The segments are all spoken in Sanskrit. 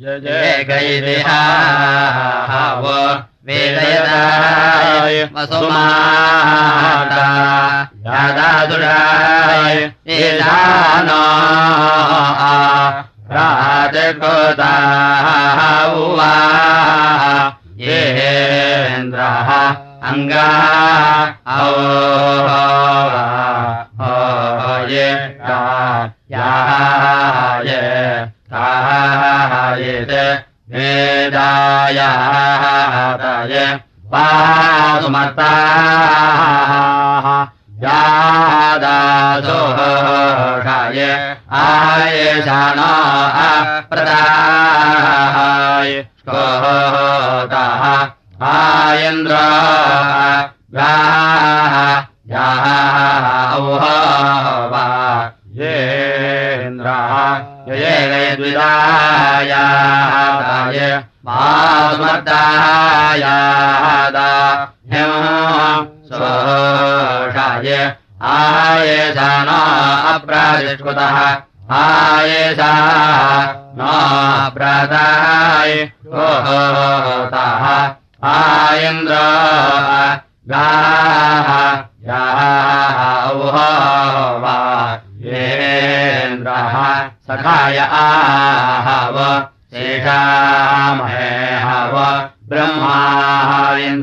एकैदिहावो वेदयदाय वसुमाता यादादुराय एदानो राजकोदाहुवा येन्द्रः अङ्गा ओ ये याय तायेत वेदायाताय पासुमताः यादासोषाय आयशानो अप्रदाय स्कोताः आयन्द्र याः वा इन्द्राः ययेद्विदायादाय भामदायादा सोषाय आयेषा न अप्रादिष्कृतः आयेषा न प्रदाय ओताः आयन्द्र गाः गाः सखाय आहव शेषामहे हव ब्रह्माविन्द्राहव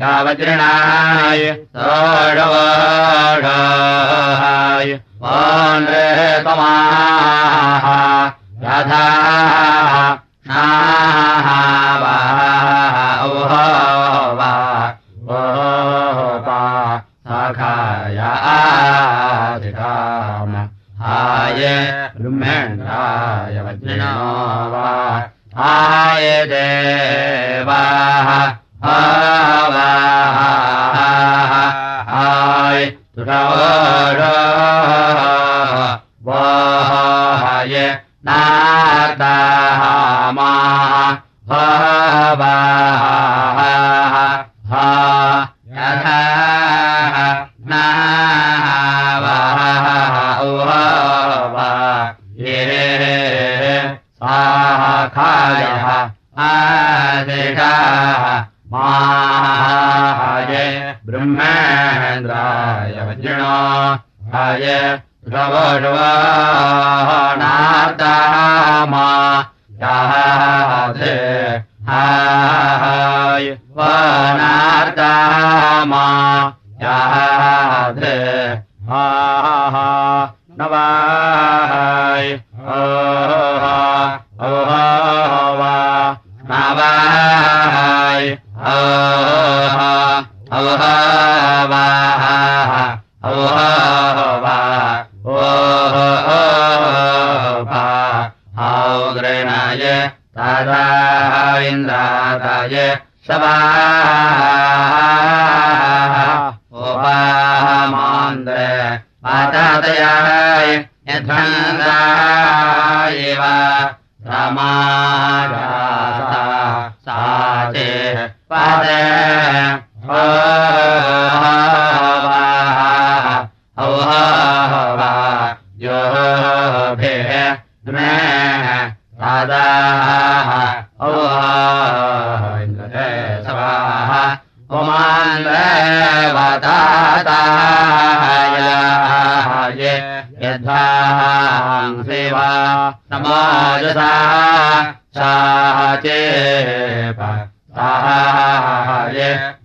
यावज्रणाय सोढवढाय वानृतमाः यथाः नाः वा सखाय आधिकाम आय ब्रह्मेन्द्राय वज्रिणो वा आय देवाः आवाः आय तुषवोर वाय नाताः भावाः माय ब्रह्मेन्द्राय वज्रिणो हाय रवणनातामा याधे हाय वनार्तामा याधे हा नवाय वा नवाय तादाविन्द्रादाय सवा उमान्वताय यद्धां सेवा समाजसा साचे साहाय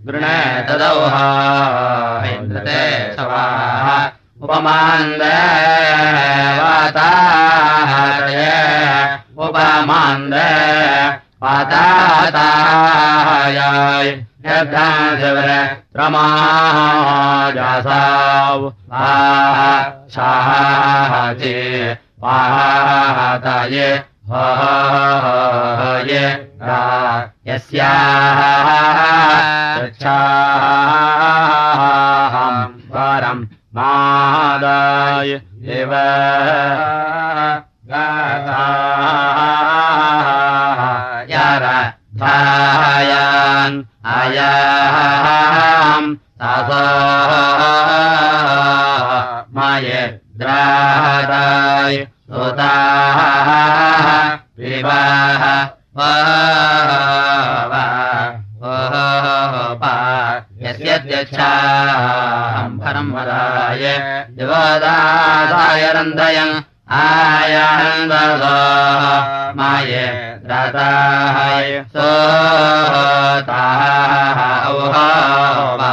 गृणे तदौहान्द्रते सवाः उपमान्दवाताय उपमान्द पाताताय शिवर रमाजासाव शाहाचे पाताय हय यस्याहम् परम् मादाय एव धायान् आयाम् तासा माये सुताः विवाह यस्यध्यक्षाम्भरम् वदाय दिवदादाय रन्धयन् आयानन्दसो माये रताय सोताः औहा वा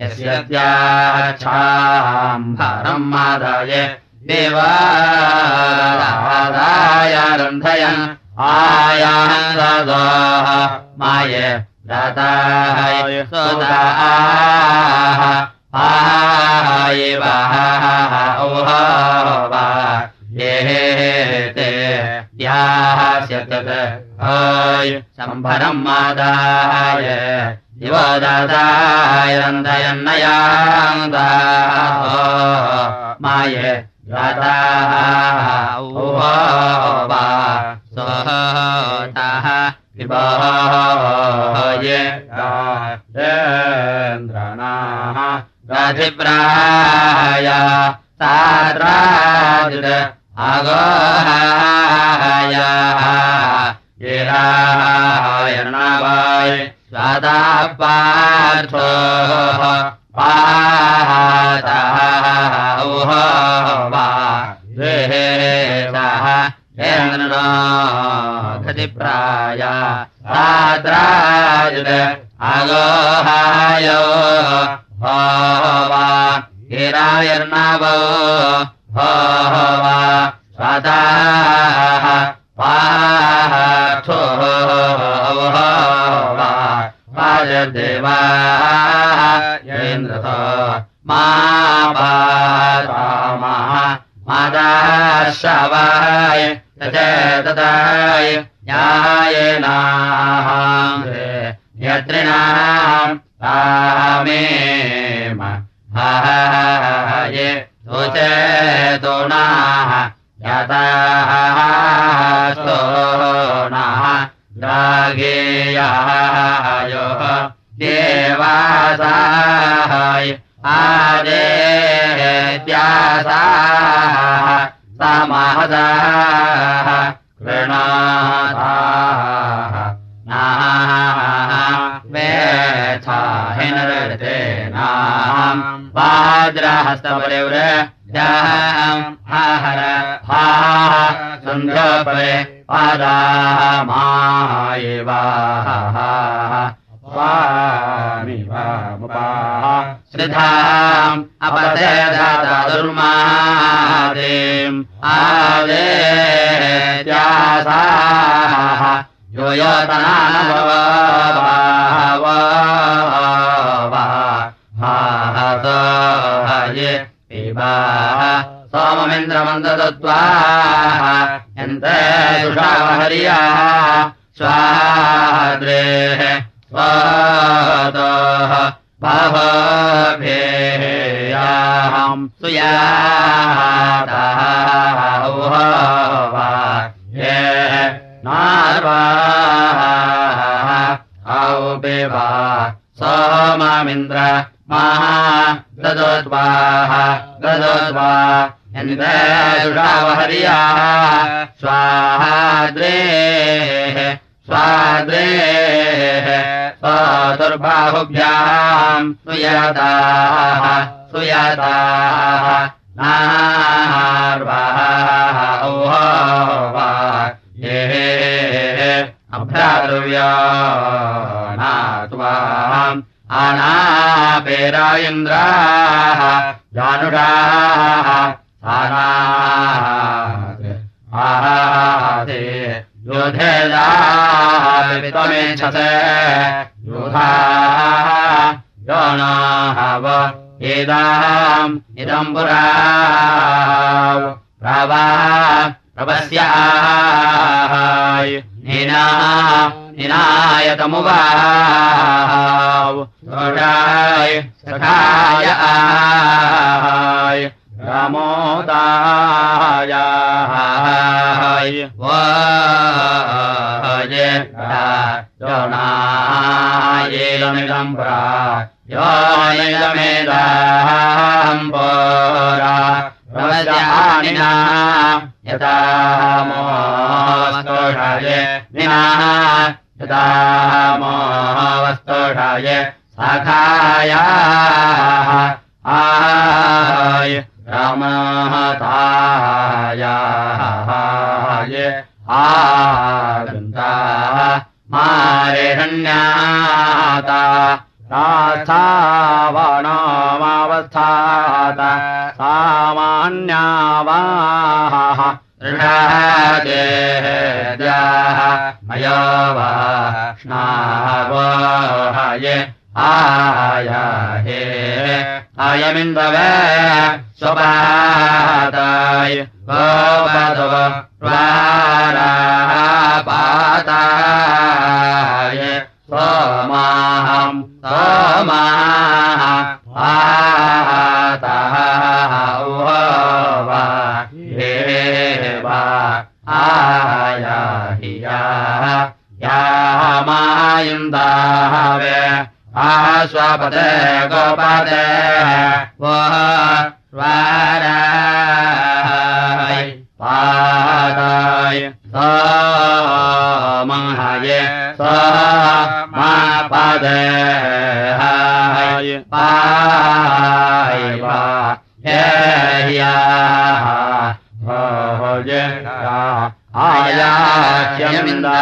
यस्यत्याच्छाम्भरम् मादाय देवादाय रन्धयन् आयानन्दसो माये रताय सोताः यास्यतय सम्भरम् मादाय। दिवदाय रन्दयन्नयान्दा माये सोताः विवायेन्द्रणाः रथिप्राय साद्राजुद आगोहाय येरायर्णवाय स्वादा पार्थो पाताः वा सः हेन्द्रनाथतिप्राय साद्राजुद आगोहाय वा हिरायर्णवो वा स्वदाः पार्थो वा वाजदेवाः येन्द्रथ मा मादाशवाय तदाय न्यायेनाः यत्रिणाम् तामेम। हाये शुचे सो यतोणाः रागेयायो देवासाय आदेत्यासाः समहदाः कृणासाः नाः वेथाहिनरतेनाम् वाद्रहस्तपरिव्र हर हा सुन्दरपरे पादामायिवाः श्रिधाम् अपतेधातुर्मादेम् आदेत्यासाः यो योतनानुभवा पिबाः सोममिन्द्रमन्ददत्वाः यन्ते दुषावहर्याः स्वाद्रेः स्वातः बाहभेयाहम् सुयाताः ये नार्वाः औपिबा सोममिन्द्र महा गदोद्वाः गदोद्वा इन्द्रजुषावहर्याः स्वाहाद्रेः स्वाद्रेः स्वदुर्बाहुभ्याम् सुयताः सुयताः। नार्वाः वा ये अभ्रातव्या आनापेरा आनापेरायन्द्राः जानुषाः सानाः आहासे योधेदापितमेच्छसे इदम् पुरा। प्रवा प्रवस्याय निना निनायतमुवाव सोडाय सखाय आय रामोदाय वाये योनायेदमिदम् प्रा योनिदमेदाम्बोरा प्रवस्यानिना यथा मोस्तोषाय निनाः यथा मोस्तोषाय शाखायाः आय रामहतायाय आगन्ताः मारेहण्याता रास्थावणमावस्थात सामान्यावाः ऋषादेद्याः मयो वा स्नावोहये आय हे अयमिन्दवे स्वपाताय गोपदव पाताय सोमाहम् सोमाः आतः वा हे वा आया हिया या मायुन्दावे आस्वपदे गोपदे वाराय पादाय समहाय स मा पदे हाय पाय वा हे या भोज आयाच्यमिन्दाः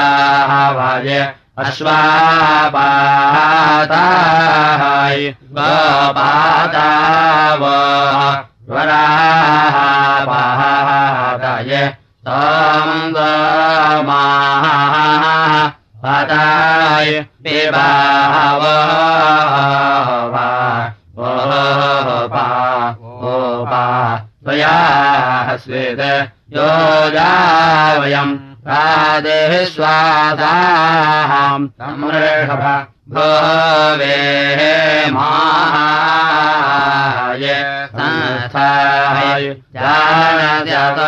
पाताय पिबाव पा पा त्वया स्वेद योजावयम् प्रादेः स्वादाम् तमृषभ माय संस्थाय जानत्यत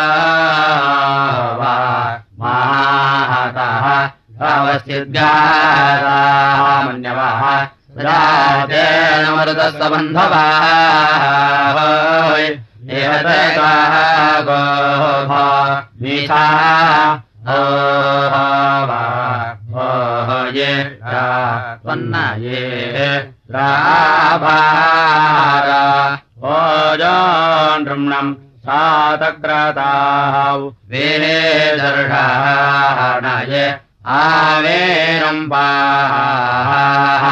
वा मातः अवस्थिद्गाराः मन्यवः राजेन मरुतस्तबन्धवाः मीठा ये त्वन्नये राभार ओजनृम्णम् सातग्रताौ वेदर्षाणय आवेरम् पाः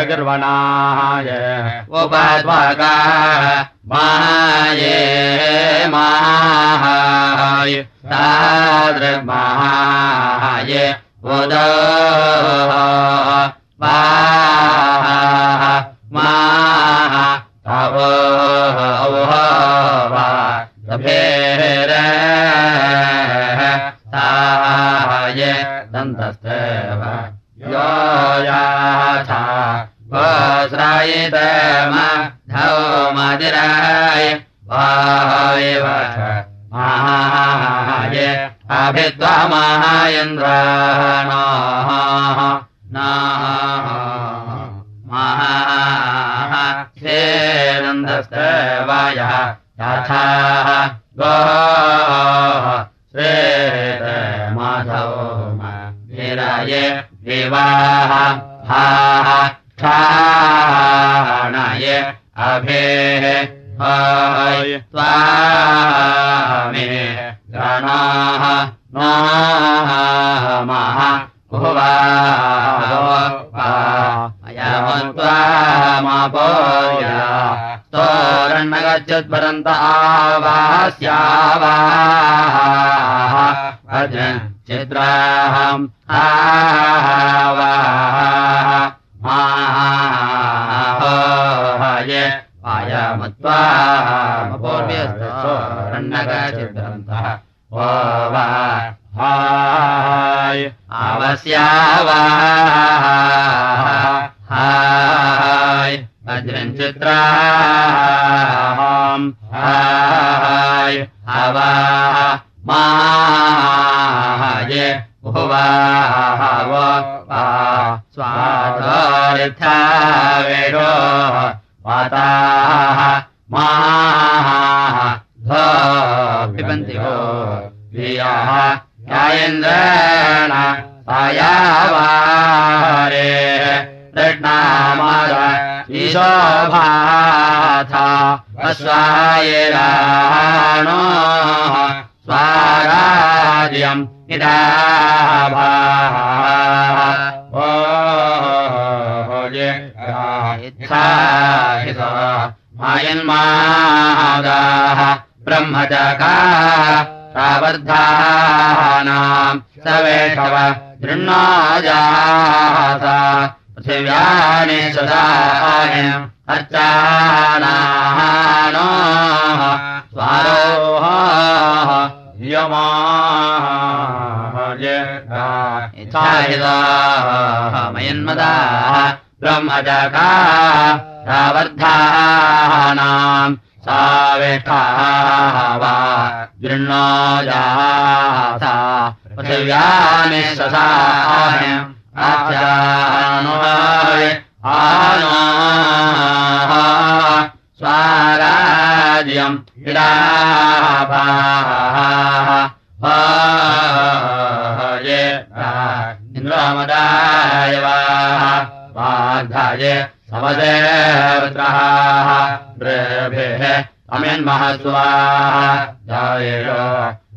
दाहेन्द्रगर्वणाय उपद्वागा माये माहाय। तादृग्माय उद माः तव याथा वस्रायितम धौ मदिराय महाय अभिद्वा महायन्द्राणाः नाः महाः सेनन्दस्तवायः तथा श्रेत माधो वीराय देवाः हाः क्षाणाय अभेः हाय त्वामे गणाः नामः। भुवामत्वामापोया स्तोरण्णगच्छत्परन्त आवास्यावाः। भजन् चित्राहम् आवाः माहय आयामत्वामपोर्व्यस्तोरण्णगचित्रन्तः ओ वा हाय चित्राम् अश्वायराणो स्वाराज्यम् इदाभाः ओ ये इच्छाहितो मायन्मादाः ब्रह्मचका सावर्धानाम् सवेषव दृह्णाजासा पृथिव्यानि सदाय अर्चानानो स्वारोः यमायिताः मयन्मदाः ब्रह्मजका सावर्धानाम् सावेष्ठाः वा गृह्णाजासा पृथिव्यानि ससाय आचानुवाय आनो स्वाराज्यम् इडाभाः। ये इन्द्रमदाय वाः वाग्धाय समदेवत्राः ब्रेभिः अमिन्महस्वाः जायेषो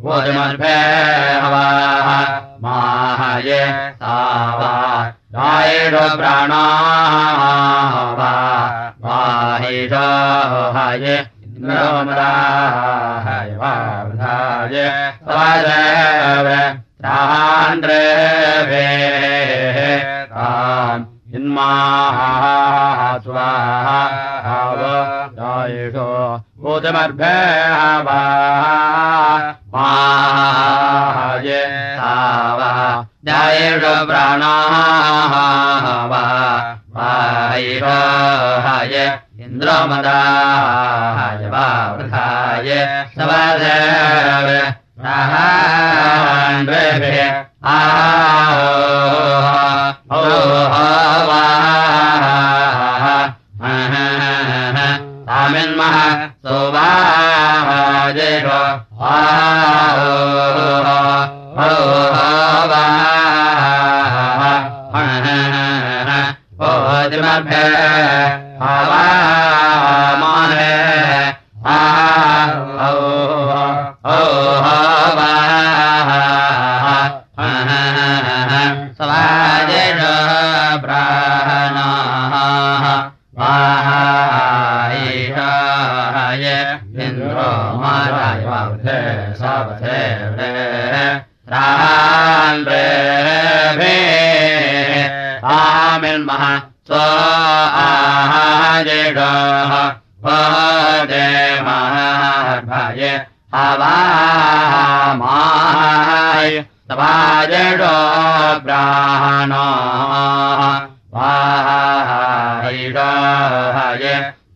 भोजमर्भे हवाः माहये सावा। जायेषो प्राणाः। वा हये इन्द्रमदाय वाधाय स्वादेव त्राण्ड्रेभेः ताम् इन्माः स्वाहाव जायेषो भूतमर्भे हवा माय सावा जायेषो प्राणाः वा हय इन्द्रमदाय वा वृथाय सवादेव त्राण्ड्रेभे हवामाय तवाजेषो ब्राह्मणो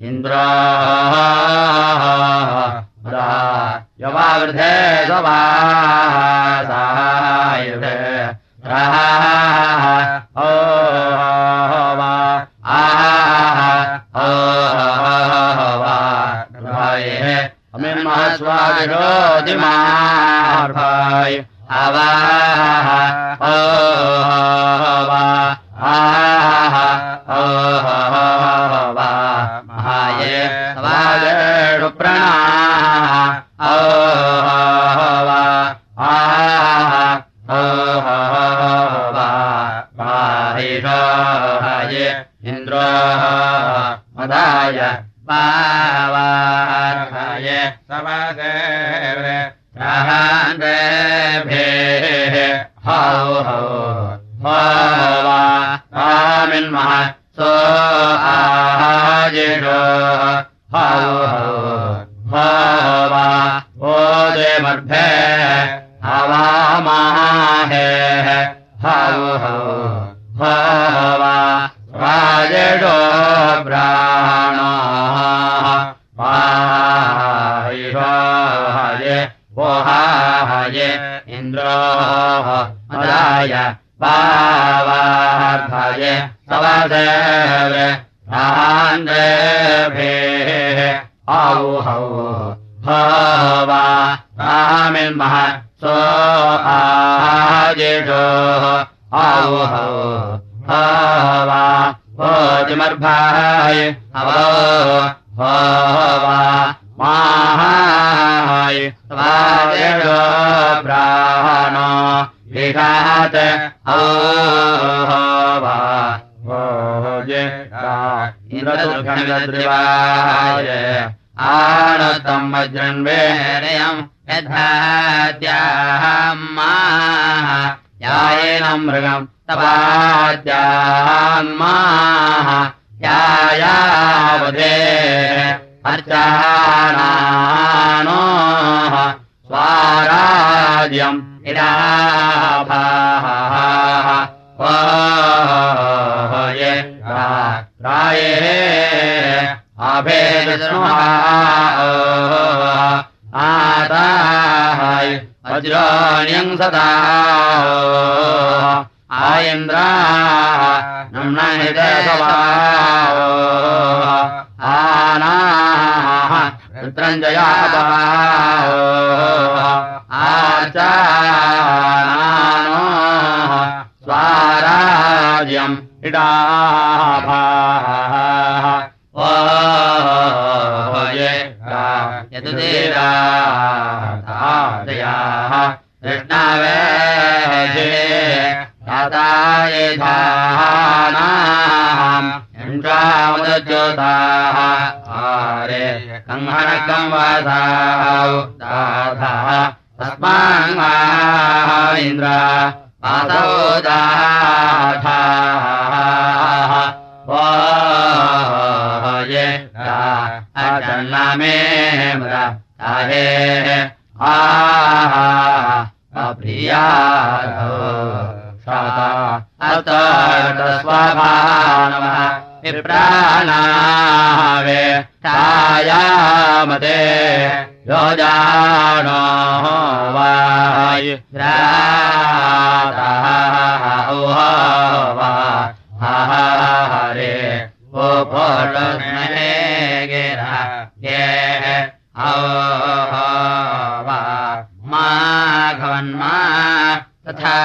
इन्द्रो यवावृधे सवासायुधे ओ वा स्वादिषो प्रतिमार्भाय अवाह ओ वा आह ओ वा वा वा इन्द्रो मदाय पावार्हाय हौ ये राये अभेदस्नुहा आदाय वज्राण्यम् सदा। आयन्द्रा नम्नहितसवा आनाः रुद्रञ्जयापा आचानो स्वाराज्यम् इडाभाः ओ ये यदुदेराः कृष्णावे दातायधानाम् इन्द्रामुदज्योताः आरे कङ्हणकम् वासाौ दाधाः तस्माङ्गाः इन्द्र पादौ दाधाः ये अजन्नामे मुदा ताहे। आह अप्रियाधो शाता अतस्वभानमः विप्राणावे छायामते योजानो वाय वा हरे फोटस्महे गिरा औ वा माघवन्मा तथा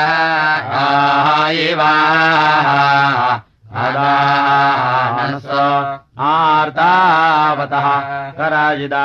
इवा अदानसो आर्तावतः कराजिदा।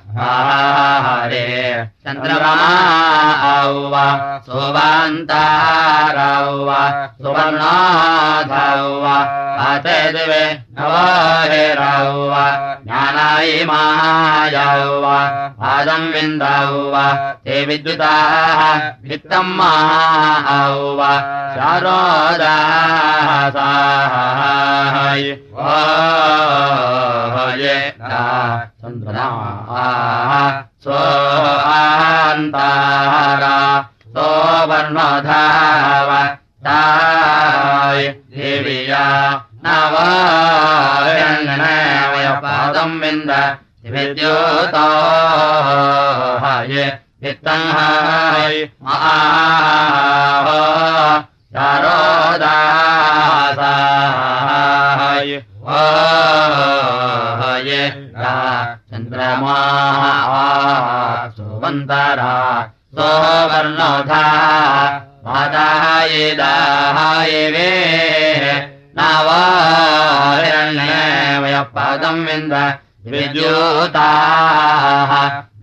हरे चन्द्रमा औ सुवान्तारौ सुवर्णाधौ अते दिवे नवहिरौ ज्ञानायि मायौ पादम् विन्दौ ते विद्युताः वित्तम् माहौ शारोदासाय पादम् विन्द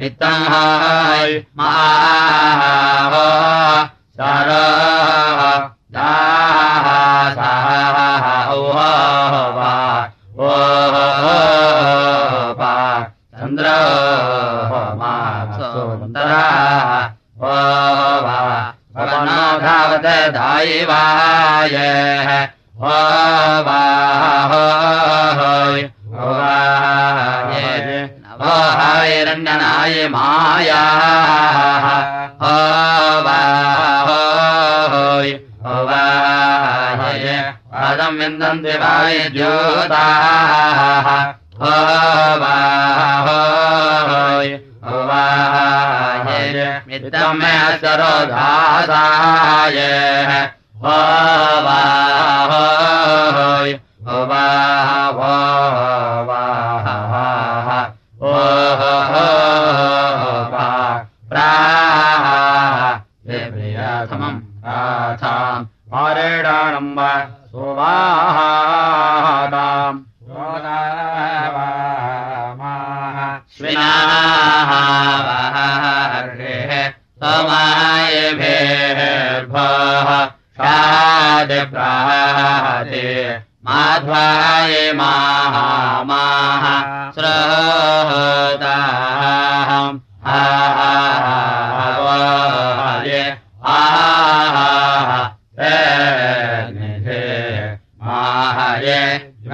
वित्तम् हाय माहो सारो दासाः ओहो वा ओहो वा चन्द्रो मा सुन्दरा ओ वा पवनो धावत दायिवाय ओ वा होय ओ वाय ओ हायरण्यनाय माया। ओ वा होय ओ वाय पदम् विन्दन्ति वाय ज्योताः। ओ वा होय ओ वाय वा समम् राथाम् पारेणानम् वा सुवाहादाम् श्विनाः सोमायभेर्भः शादिप्रादे माध्वाय माः माः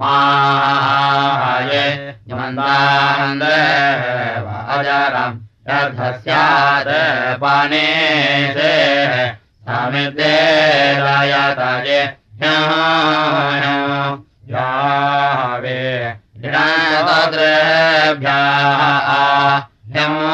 माय यमन्दान्देव अजरम् यद्धस्यात् पाने से समिद्देरायतये यावे तद्रेभ्यः ह्यमो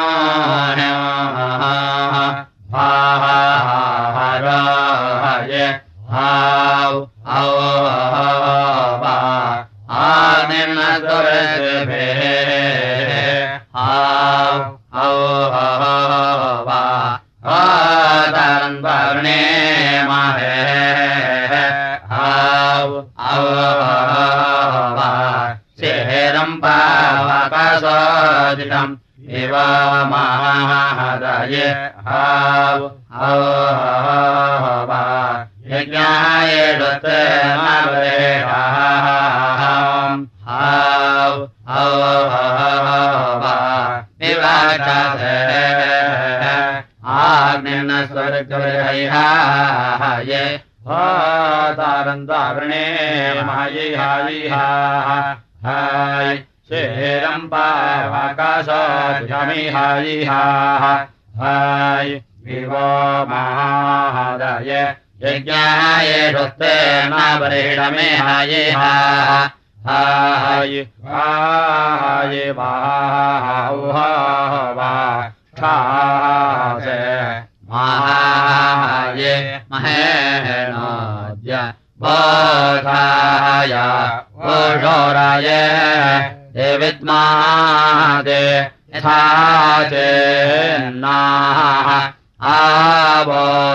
पावाकाशामिहायिहा हाय। विवो हाय। हाय। वाहुहा वा ठासे। महाय। महेणाद्य बोधाय। ओषोराय हे विद्मादे यथा चेन्नाः आबोधायः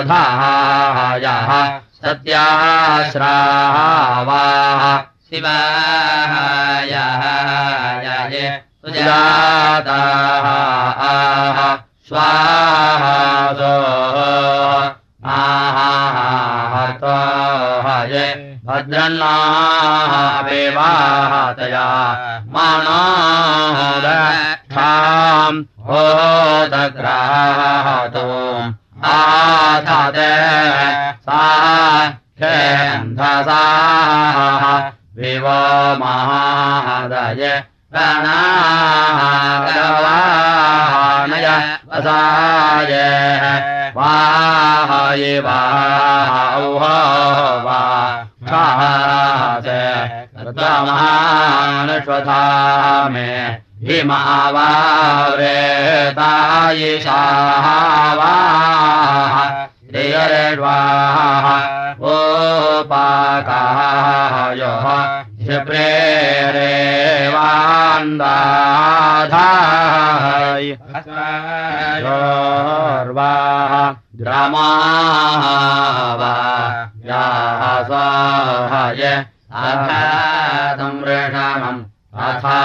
सत्याश्रावाः शिवायः ये सुजाताः आह आहाहतोहये भद्रन्नावेवाहतया मानोदक्षाम् होदग्राहतो आधाते सा खेन्धसाः विवो महादय गणागवानय वसाय वा महानश्वथा मे हिमावाव्रेतायिषावाः श्रियरेड्वाः ओपाकायोः क्षिप्रेरेवान्दाधाय योर्वाः द्रमावा। याः स्वाहय अथातमृषणम् अथा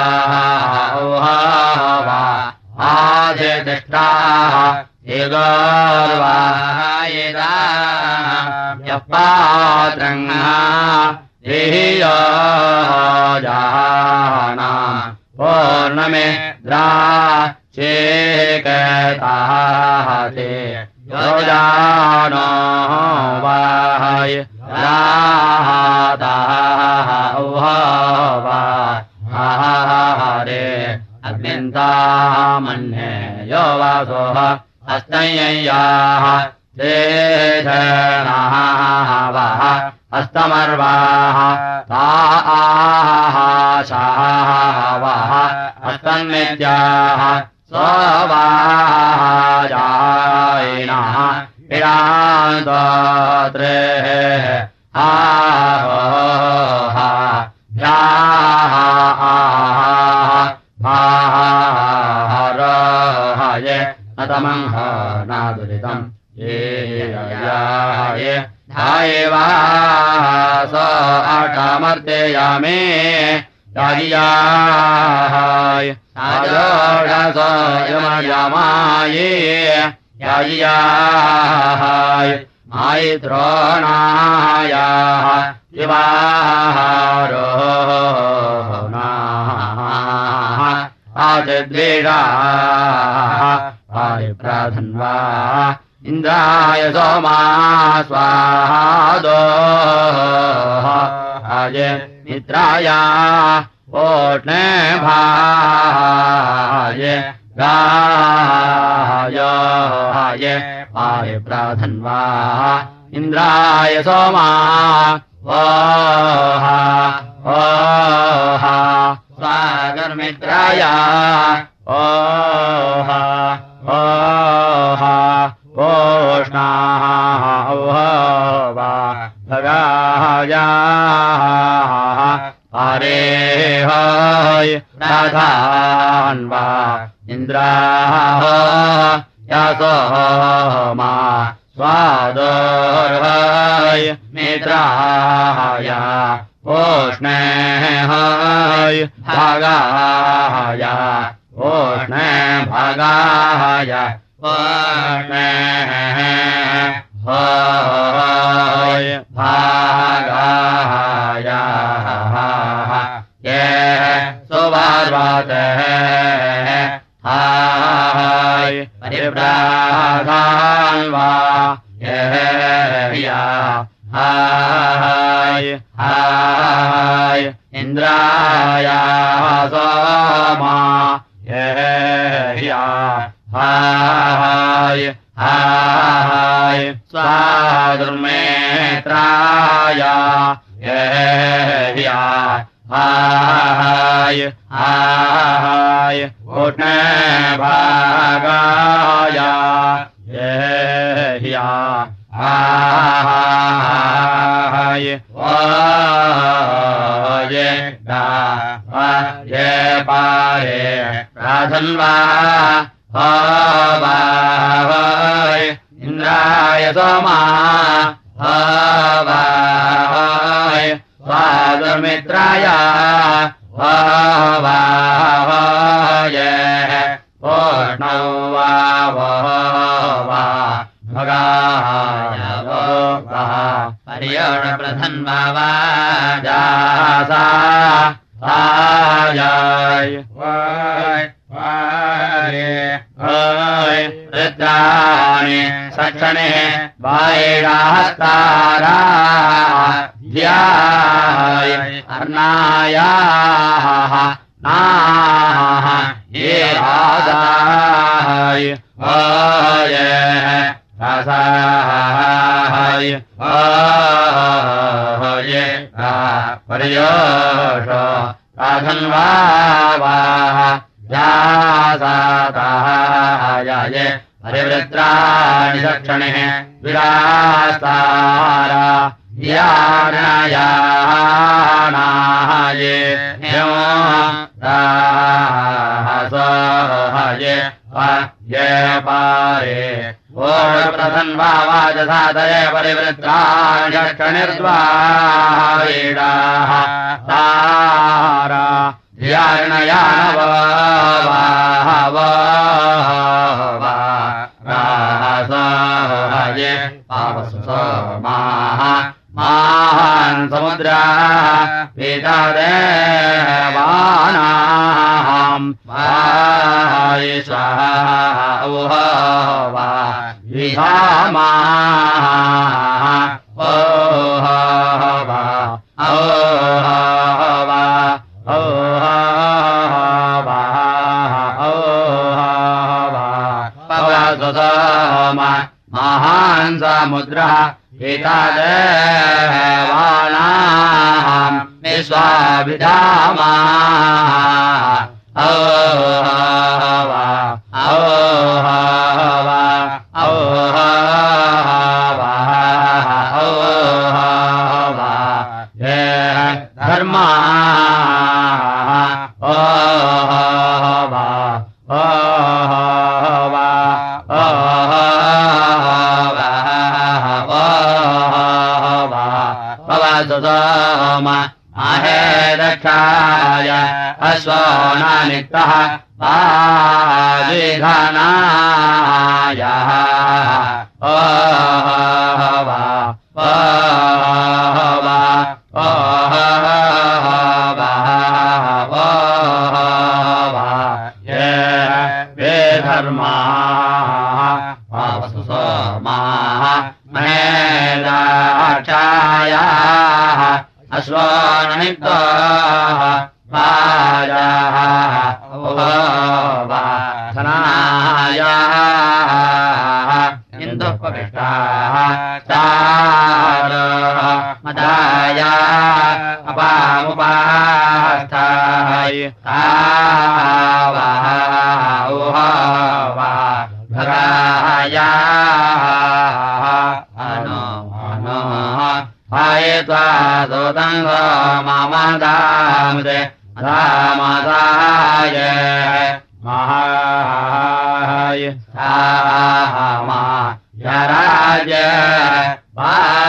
वा यः पात्रङ्गा धियो जाना पूर्णमे द्रा चेकताहते यो जानो वाय राहताः वा हरे अस्मिन्तामन्ये यो वासोः अस्तय्याः देशनाः वः अस्तमर्वाः। ताशावः अस्तन्नित्याः। स्ववाजायिनः इडान्तोत्रे आहोः याः भाहारहय न तमङ्ह नादुरितम् यमयमाये याय मायिद्रोणायाः शिवाहारो नाः आदिद्वेषाः। आदिप्राधन्वा इन्द्राय सोमा स्वाहादो ओष्णे भाय गाय आय प्राधन्वा इन्द्राय सोमा ओहा ओहा स्वागर्मित्राय ओहा ओहा ओष्णाः भगायाः। हरे हाय। राधान्वा इन्द्राः यासो मा स्वादोर्हाय मित्राय ओष्णे हाय। भागाय ओष्णे भागाय ओष्णे भागाय ये सुवार्वाते हाय। परिप्राधान् वा। ये या हाय। हाय। इन्द्राय सोमा। ये या हाय। हाय। स्वादुर्मेत्राय ये या हाय हाय उष्णे भागाय। ये हाय ये ये पारे प्राधन्वा हाय इन्द्राय सोमा वाय ओषप्रधन्वावाजसादये परिवृत्राणि दक्षिणिर्द्वारीडाः तारा ध्यानयानवाहये पावसु समुद्रा वेदादेवानाम् वायिषा वा विधामाः ओह वा ओह वा ओह वा ओह वा पवसुसोम महान् समुद्रः एतादेवानाम् विश्वाभिधामा ओह वा सोम आहे दक्षाय अश्वनानिक्तः पादिघनाय ओह वा महेदाक्षायाः अश्वानिक्ताः पायाः वा धनायाः इन्दुः पविष्टाः अपामुपास्थाय मामदामदे रामदाय महाय। सामा यराज वादाभिपवमान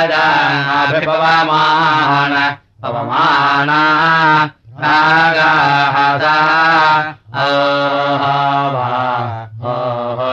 पवमाना रागाहदा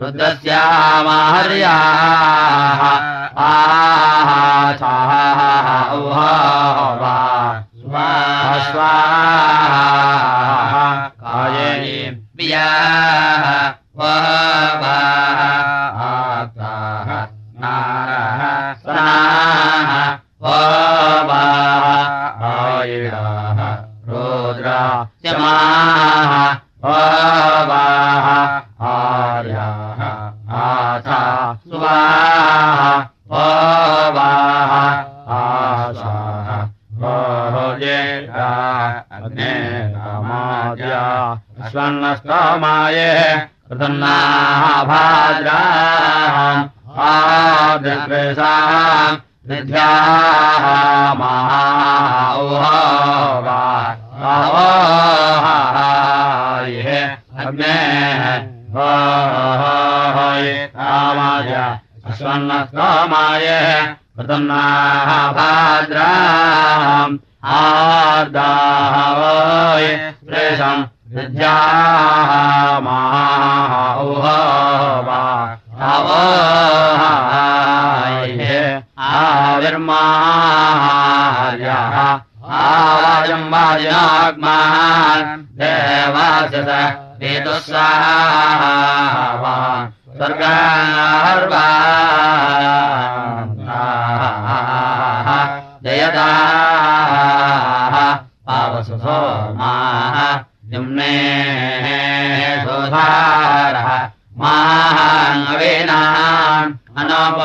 रुद्रस्यामार्याः आथाः ओहवा स्वाहा वहवाः आयिडाः रुद्रा यमाः स्वर्णस्तोमाये कृतन्नाभाद्राः आदृग्रेषाम् निध्याः महाये अग्ने कामाय स्वर्णस्तोमाये कृतन्नाः भाद्राम् आर्दाः प्रेषम् विद्याः मावोहाये आविर्मार्याः आवायम् वाजनाग्मान् देवासत वेदुस्सावा स्वर्गार्वा जयदा पावसुसो माः माहाङ्गवीनाम् अनप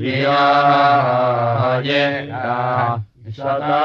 वियो ये सदा